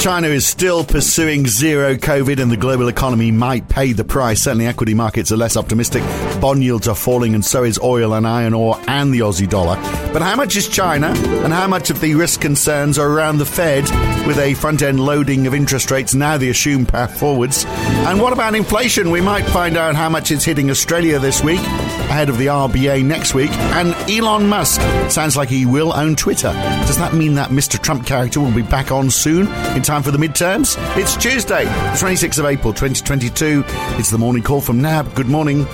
China is still pursuing zero COVID and the global economy might pay the price. Certainly equity markets are less optimistic. Bond yields are falling and so is oil and iron ore and the Aussie dollar. But how much is China and how much of the risk concerns are around the Fed with a front end loading of interest rates now the assumed path forwards? And what about inflation? We might find out how much it's hitting Australia this week ahead of the RBA next week. And Elon Musk sounds like he will own Twitter. Does that mean that Mr. Trump character will be back on soon in time for the midterms? It's Tuesday, the 26th of April 2022. It's the morning call from NAB. Good morning.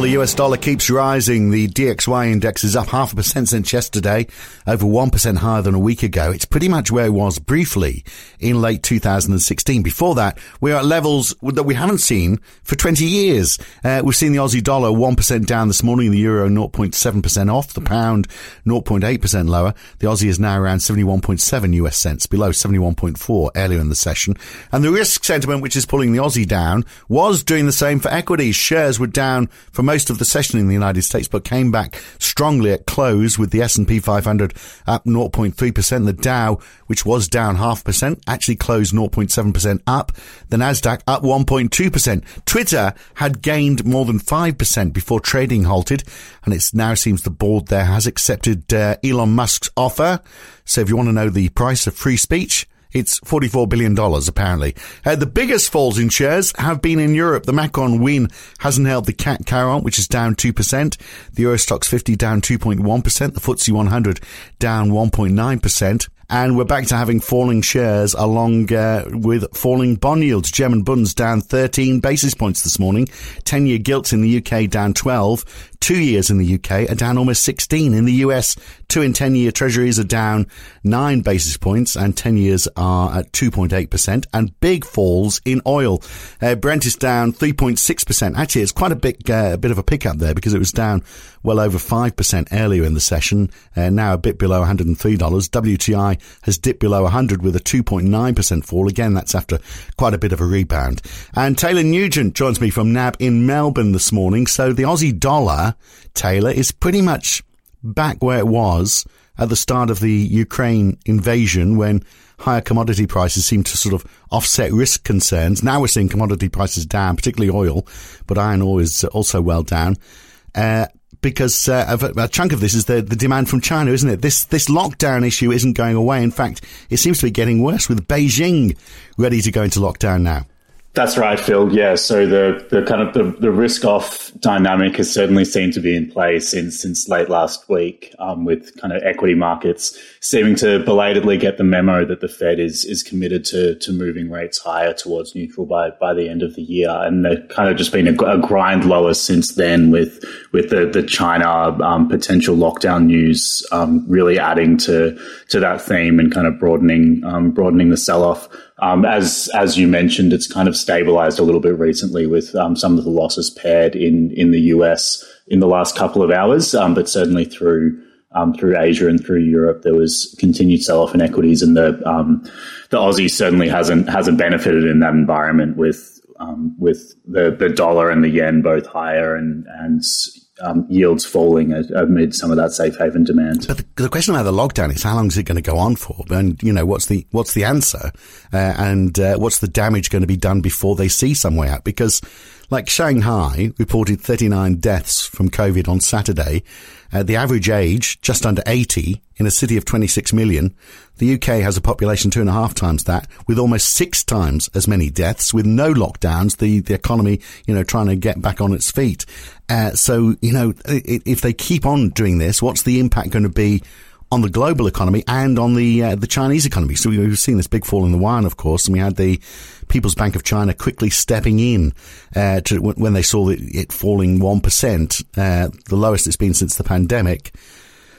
Well, the US dollar keeps rising. The DXY index is up half a percent since yesterday, over 1% higher than a week ago. It's pretty much where it was briefly in late 2016. Before that, we are at levels that we haven't seen for 20 years. Uh, we've seen the Aussie dollar 1% down this morning, the euro 0.7% off, the pound 0.8% lower. The Aussie is now around 71.7 US cents, below 71.4 earlier in the session. And the risk sentiment, which is pulling the Aussie down, was doing the same for equities. Shares were down for most of the session in the United States, but came back strongly at close with the S&P 500 up 0.3%. The Dow, which was down half percent, actually closed 0.7% up. The Nasdaq up 1.2%. Twitter had gained more than 5% before trading halted, and it now seems the board there has accepted uh, Elon Musk's offer. So if you want to know the price of free speech, it's $44 billion, apparently. Uh, the biggest falls in shares have been in Europe. The Macron win hasn't held the CAC 40, which is down 2%. The Euro Stoxx 50 down 2.1%. The FTSE 100 down 1.9% and we're back to having falling shares along uh, with falling bond yields. German bunds down 13 basis points this morning. 10 year gilts in the UK down 12. Two years in the UK are down almost 16. In the US, two and 10 year treasuries are down nine basis points and 10 years are at 2.8% and big falls in oil. Uh, Brent is down 3.6%. Actually, it's quite a big, uh, a bit of a pickup there because it was down well over 5% earlier in the session, uh, now a bit below $103. WTI has dipped below 100 with a 2.9% fall. Again, that's after quite a bit of a rebound. And Taylor Nugent joins me from NAB in Melbourne this morning. So the Aussie dollar, Taylor, is pretty much back where it was at the start of the Ukraine invasion when higher commodity prices seem to sort of offset risk concerns. Now we're seeing commodity prices down, particularly oil, but iron ore is also well down. Uh, because uh, a, a, chunk of this is the, the demand from China, isn't it? This this lockdown issue isn't going away. In fact, it seems to be getting worse with Beijing ready to go into lockdown now. That's right, Phil. Yeah. So the, the kind of the, the risk off dynamic has certainly seemed to be in place since since late last week, um, with kind of equity markets seeming to belatedly get the memo that the Fed is is committed to to moving rates higher towards neutral by by the end of the year, and they've kind of just been a, a grind lower since then, with with the the China um, potential lockdown news um, really adding to to that theme and kind of broadening um, broadening the sell off. Um, as as you mentioned, it's kind of stabilized a little bit recently with um, some of the losses pared in in the US in the last couple of hours, um, but certainly through um, through Asia and through Europe, there was continued sell off in equities, and the um, the Aussie certainly hasn't hasn't benefited in that environment with um, with the the dollar and the yen both higher and and um, yields falling amid some of that safe haven demand. But the, the, question about the lockdown is how long is it going to go on for? And you know what's the what's the answer, uh, and uh, what's the damage going to be done before they see some way out? Because like Shanghai reported 39 deaths from COVID on Saturday. Uh, the average age, just under 80 in a city of 26 million. The UK has a population two and a half times that with almost six times as many deaths with no lockdowns. The, the economy, you know, trying to get back on its feet. Uh, so, you know, if they keep on doing this, what's the impact going to be on the global economy and on the uh, the Chinese economy. So we've seen this big fall in the yuan, of course, and we had the People's Bank of China quickly stepping in uh, to when they saw it falling one percent, uh, the lowest it's been since the pandemic.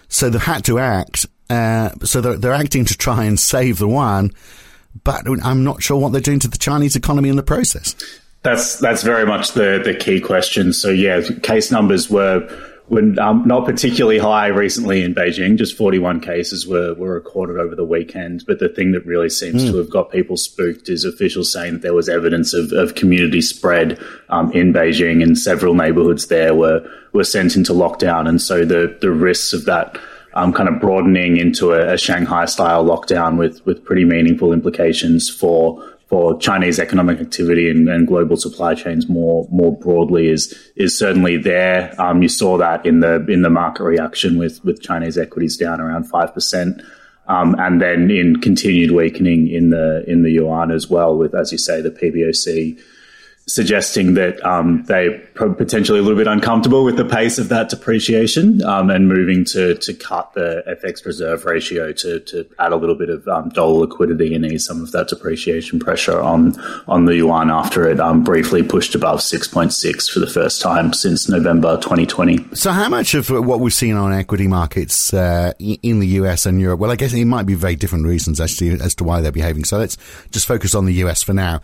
So they had to act. Uh, so they're, they're acting to try and save the yuan, but I'm not sure what they're doing to the Chinese economy in the process. That's that's very much the the key question. So yeah, case numbers were were um, not particularly high recently in Beijing. Just 41 cases were, were recorded over the weekend. But the thing that really seems mm. to have got people spooked is officials saying that there was evidence of, of community spread um, in Beijing and several neighborhoods there were, were sent into lockdown. And so the, the risks of that um, kind of broadening into a, a Shanghai style lockdown with with pretty meaningful implications for for Chinese economic activity and, and, global supply chains more more broadly is is certainly there. Um, you saw that in the in the market reaction with with Chinese equities down around five percent. Um, and then in continued weakening in the in the yuan as well, with as you say the PBOC suggesting that um, they're potentially a little bit uncomfortable with the pace of that depreciation um, and moving to to cut the FX reserve ratio to to add a little bit of um, dollar liquidity and ease some of that depreciation pressure on on the yuan after it um, briefly pushed above six point six for the first time since November 2020. So, how much of what we've seen on equity markets uh, in the US and Europe? Well, I guess it might be very different reasons actually as to why they're behaving. So, let's just focus on the US for now.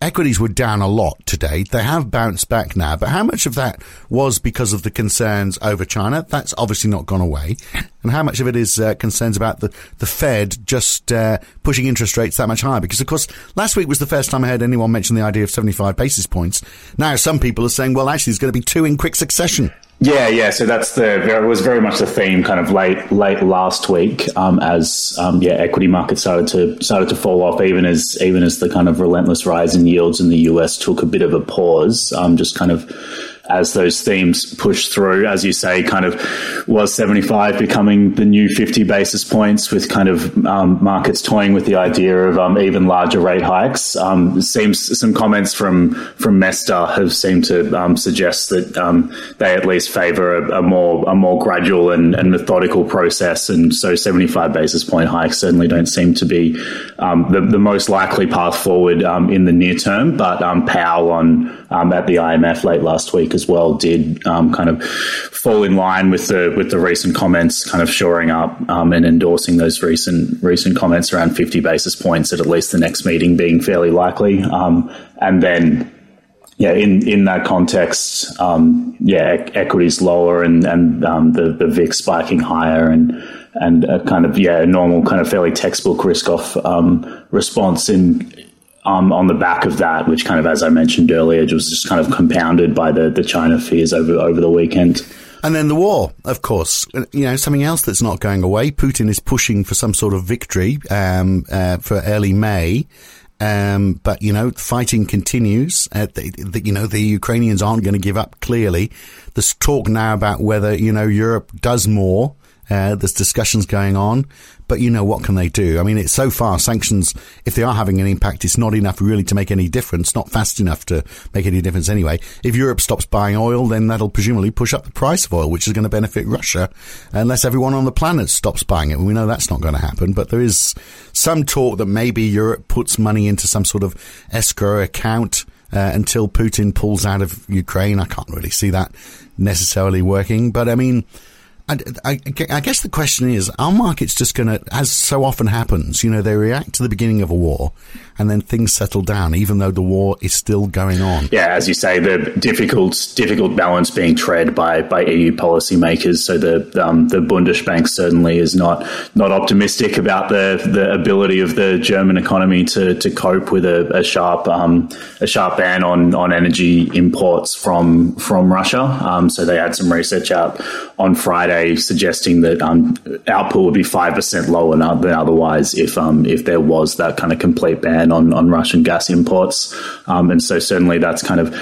equities were down a lot today. They have bounced back now, but how much of that was because of the concerns over China? That's obviously not gone away. And how much of it is uh, concerns about the, the Fed just uh, pushing interest rates that much higher? Because, of course, last week was the first time I heard anyone mention the idea of 75 basis points. Now, some people are saying, well, actually, there's going to be two in quick succession. Yeah, yeah. So that's the it was very much the theme, kind of late late last week, um, as um, yeah, equity markets started to started to fall off, even as even as the kind of relentless rise in yields in the US took a bit of a pause, um, just kind of as those themes push through, as you say, kind of was 75 becoming the new 50 basis points with kind of um, markets toying with the idea of um, even larger rate hikes. Um, seems some comments from from Mester have seemed to um, suggest that um, they at least favour a, a, more a more gradual and, and, methodical process, and so 75 basis point hikes certainly don't seem to be um, the, the most likely path forward in the near term. But Powell on at the IMF late last week as well did um, kind of fall in line with the with the recent comments, kind of shoring up um, and endorsing those recent recent comments around 50 basis points at at least the next meeting being fairly likely, um, and then. Yeah, in, in that context, um, yeah, equities lower and and um, the the VIX spiking higher and and a kind of yeah normal kind of fairly textbook risk off um, response in um, on the back of that, which kind of, as I mentioned earlier, was just kind of compounded by the, the China fears over over the weekend. And then the war, of course. You know, something else that's not going away. Putin is pushing for some sort of victory um, uh, for early May. Um, but you know, fighting continues. Uh, the, the, you know, the Ukrainians aren't going to give up. Clearly, there's talk now about whether you know Europe does more uh, there's discussions going on, but you know what can they do? I mean, it's so far sanctions. If they are having an impact, it's not enough really to make any difference. Not fast enough to make any difference anyway. If Europe stops buying oil, then that'll presumably push up the price of oil, which is going to benefit Russia, unless everyone on the planet stops buying it. We know that's not going to happen, but there is some talk that maybe Europe puts money into some sort of escrow account. Uh, until Putin pulls out of Ukraine, I can't really see that necessarily working. But I mean, I, I, I, guess the question is, are markets just going to, as so often happens, you know, they react to the beginning of a war and then things settle down, even though the war is still going on? Yeah, as you say, the difficult, difficult balance being tread by, by EU policymakers. So the um, the Bundesbank certainly is not not optimistic about the, the ability of the German economy to, to cope with a, a sharp um, a sharp ban on, on energy imports from from Russia. Um, so they had some research out on Friday suggesting that um, output would be five percent lower than otherwise if um, if there was that kind of complete ban on on Russian gas imports. Um, and so certainly that's kind of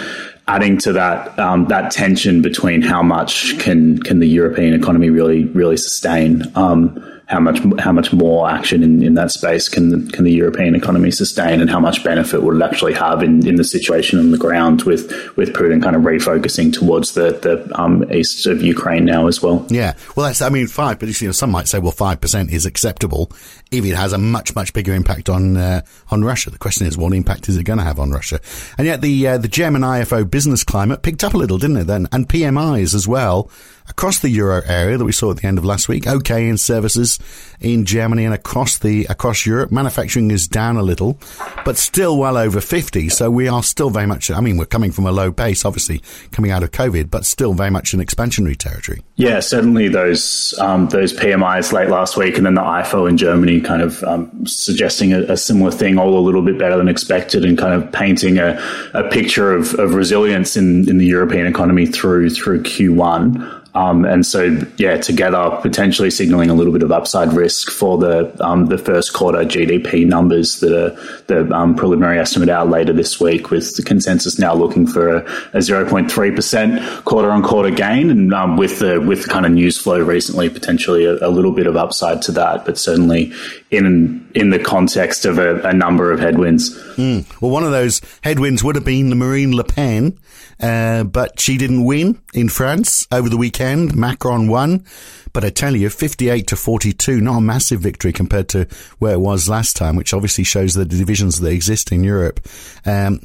adding to that um, that tension between how much can can the European economy really really sustain. Um, how much how much more action in, in that space can the, can the European economy sustain, and how much benefit will it actually have in, in the situation on the ground with with Putin kind of refocusing towards the the um, east of Ukraine now as well. Yeah, well, that's I mean five, but you know some might say well five percent is acceptable if it has a much much bigger impact on uh, on Russia. The question is what impact is it going to have on Russia? And yet the uh, the German IFO business climate picked up a little, didn't it? Then and PMIs as well across the euro area that we saw at the end of last week. Okay in services in Germany and across the across Europe. Manufacturing is down a little, but still well over 50. So we are still very much. I mean, we're coming from a low base, obviously coming out of COVID, but still very much in expansionary territory. Yeah, certainly those um, those PMIs late last week, and then the IFO in Germany, kind of um, suggesting a, a, similar thing, all a little bit better than expected, and kind of painting a, a picture of, of resilience in, in the European economy through through Q1. Um, and so, yeah, together potentially signaling a little bit of upside risk for the um, the first quarter GDP numbers that are the um, preliminary estimate out later this week, with the consensus now looking for a, a 0.3 percent quarter on quarter gain, and um, with the with the kind of news flow recently, potentially a, a, little bit of upside to that, but certainly in in the context of a, a number of headwinds. Mm. Well, one of those headwinds would have been the Marine Le Pen uh, but she didn't win in France over the weekend. Macron won. But I tell you, 58 to 42, not a massive victory compared to where it was last time, which obviously shows the divisions that exist in Europe. Um,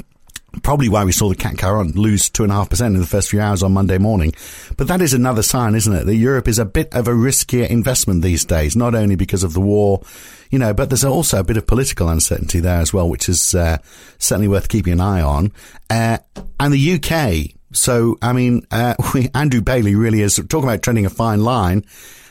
probably why we saw the CAC 40 lose 2.5% in the first few hours on Monday morning. But that is another sign, isn't it, that Europe is a bit of a riskier investment these days, not only because of the war, you know, but there's also a bit of political uncertainty there as well, which is uh, certainly worth keeping an eye on. Uh, and the UK. So, I mean, uh, we, Andrew Bailey really is talking about treading a fine line.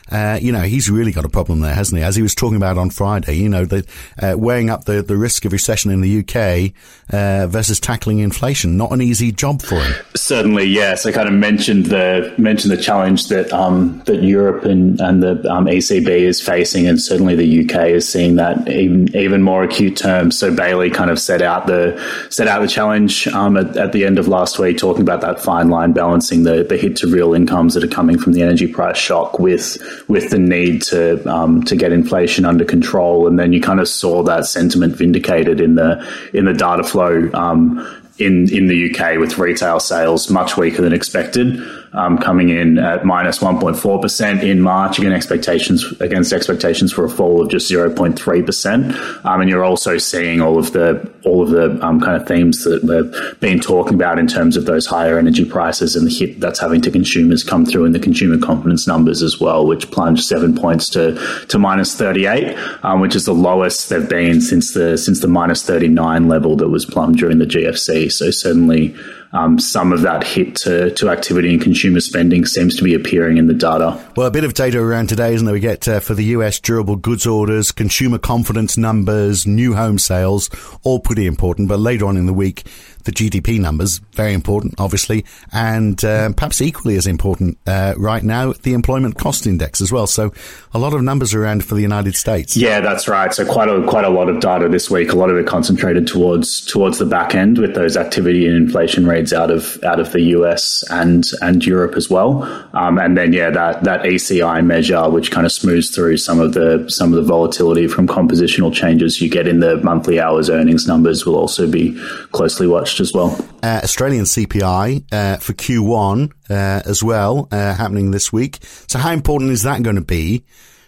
Uh, you know, he's really got a problem there, hasn't he? As he was talking about on Friday, you know, the, uh, weighing up the, the risk of recession in the UK uh, versus tackling inflation, not an easy job for him. Certainly, yes. I kind of mentioned the mentioned the challenge that um, that Europe and, and the um, ECB is facing, and certainly the UK is seeing that even even more acute terms. So Bailey kind of set out the set out the challenge um, at, at the end of last week, talking about that fine line balancing the the hit to real incomes that are coming from the energy price shock with with the need to um, to get inflation under control, and then you kind of saw that sentiment vindicated in the in the data flow um, in in the UK with retail sales much weaker than expected um, coming in at minus 1.4% in March against expectations against expectations for a fall of just 0.3%. Um, and you're also seeing all of the all of the um, kind of themes that we've been talking about in terms of those higher energy prices and the hit that's having to consumers come through in the consumer confidence numbers as well, which plunged seven points to to minus 38, um, which is the lowest they've been since the since the minus 39 level that was plumbed during the GFC. So certainly um, some of that hit to, to activity and consumer spending seems to be appearing in the data. Well, a bit of data around today, isn't there? We get uh, for the US durable goods orders, consumer confidence numbers, new home sales, all pretty important. But later on in the week, the GDP numbers, very important, obviously, and uh, perhaps equally as important uh, right now, the employment cost index as well. So a lot of numbers around for the United States. Yeah, that's right. So quite a quite a lot of data this week. A lot of it concentrated towards towards the back end with those activity and inflation rates out of out of the US and and Europe as well. Um, and then yeah, that that ECI measure, which kind of smooths through some of the some of the volatility from compositional changes you get in the monthly hours earnings numbers, will also be closely watched watched as well. Uh, Australian CPI uh, for Q1 uh, as well uh, happening this week. So how important is that going to be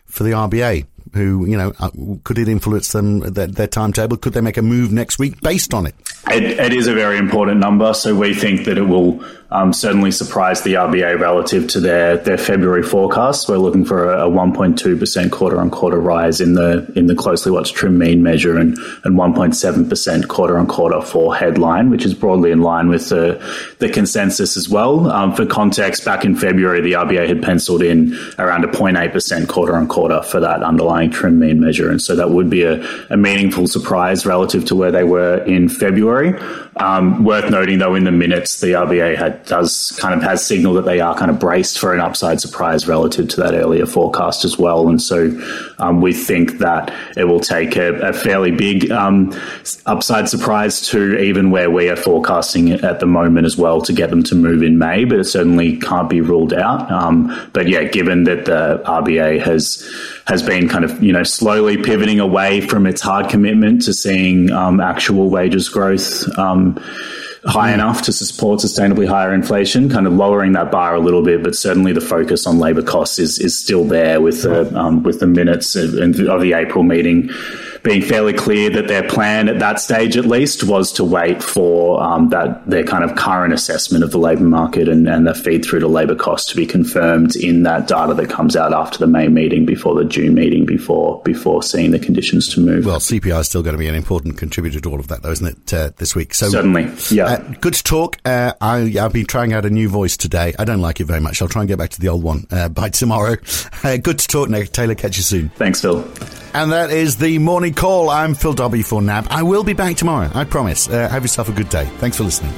for the RBA? Who you know uh, could it influence them their, their, timetable? Could they make a move next week based on it? it? It is a very important number, so we think that it will um, certainly surprise the RBA relative to their, their February forecast. We're looking for a, a 1.2% quarter on quarter rise in the in the closely watched trim mean measure and, and 1.7% quarter on quarter for headline, which is broadly in line with the, the consensus as well. Um, for context, back in February, the RBA had penciled in around a 0.8% quarter on quarter for that underlying trim mean measure. And so that would be a, a meaningful surprise relative to where they were in February. Um, worth noting, though, in the minutes, the RBA had does kind of has signaled that they are kind of braced for an upside surprise relative to that earlier forecast as well. And so um, we think that it will take a, a fairly big um, upside surprise to even where we are forecasting at the moment as well to get them to move in May. But it certainly can't be ruled out. Um, but yeah, given that the RBA has has been kind of you know slowly pivoting away from its hard commitment to seeing um, actual wages growth um, high mm. enough to support sustainably higher inflation, kind of lowering that bar a little bit, but certainly the focus on labour costs is is still there with the um, with the minutes of, of the April meeting being fairly clear that their plan at that stage, at least, was to wait for um, that their kind of current assessment of the labour market and, and the feed through to labour costs to be confirmed in that data that comes out after the May meeting, before the June meeting, before before seeing the conditions to move. Well, CPI is still going to be an important contributor to all of that, though, isn't it? Uh, this week, so certainly, yeah. Uh, good to talk. Uh, I, have been trying out a new voice today. I don't like it very much. I'll try and get back to the old one uh, by tomorrow. Uh, good to talk, Nick Taylor. Catch you soon. Thanks, Phil. And that is the morning call. I'm Phil Dobbie for NAB. I will be back tomorrow. I promise. Uh, have yourself a good day. Thanks for listening.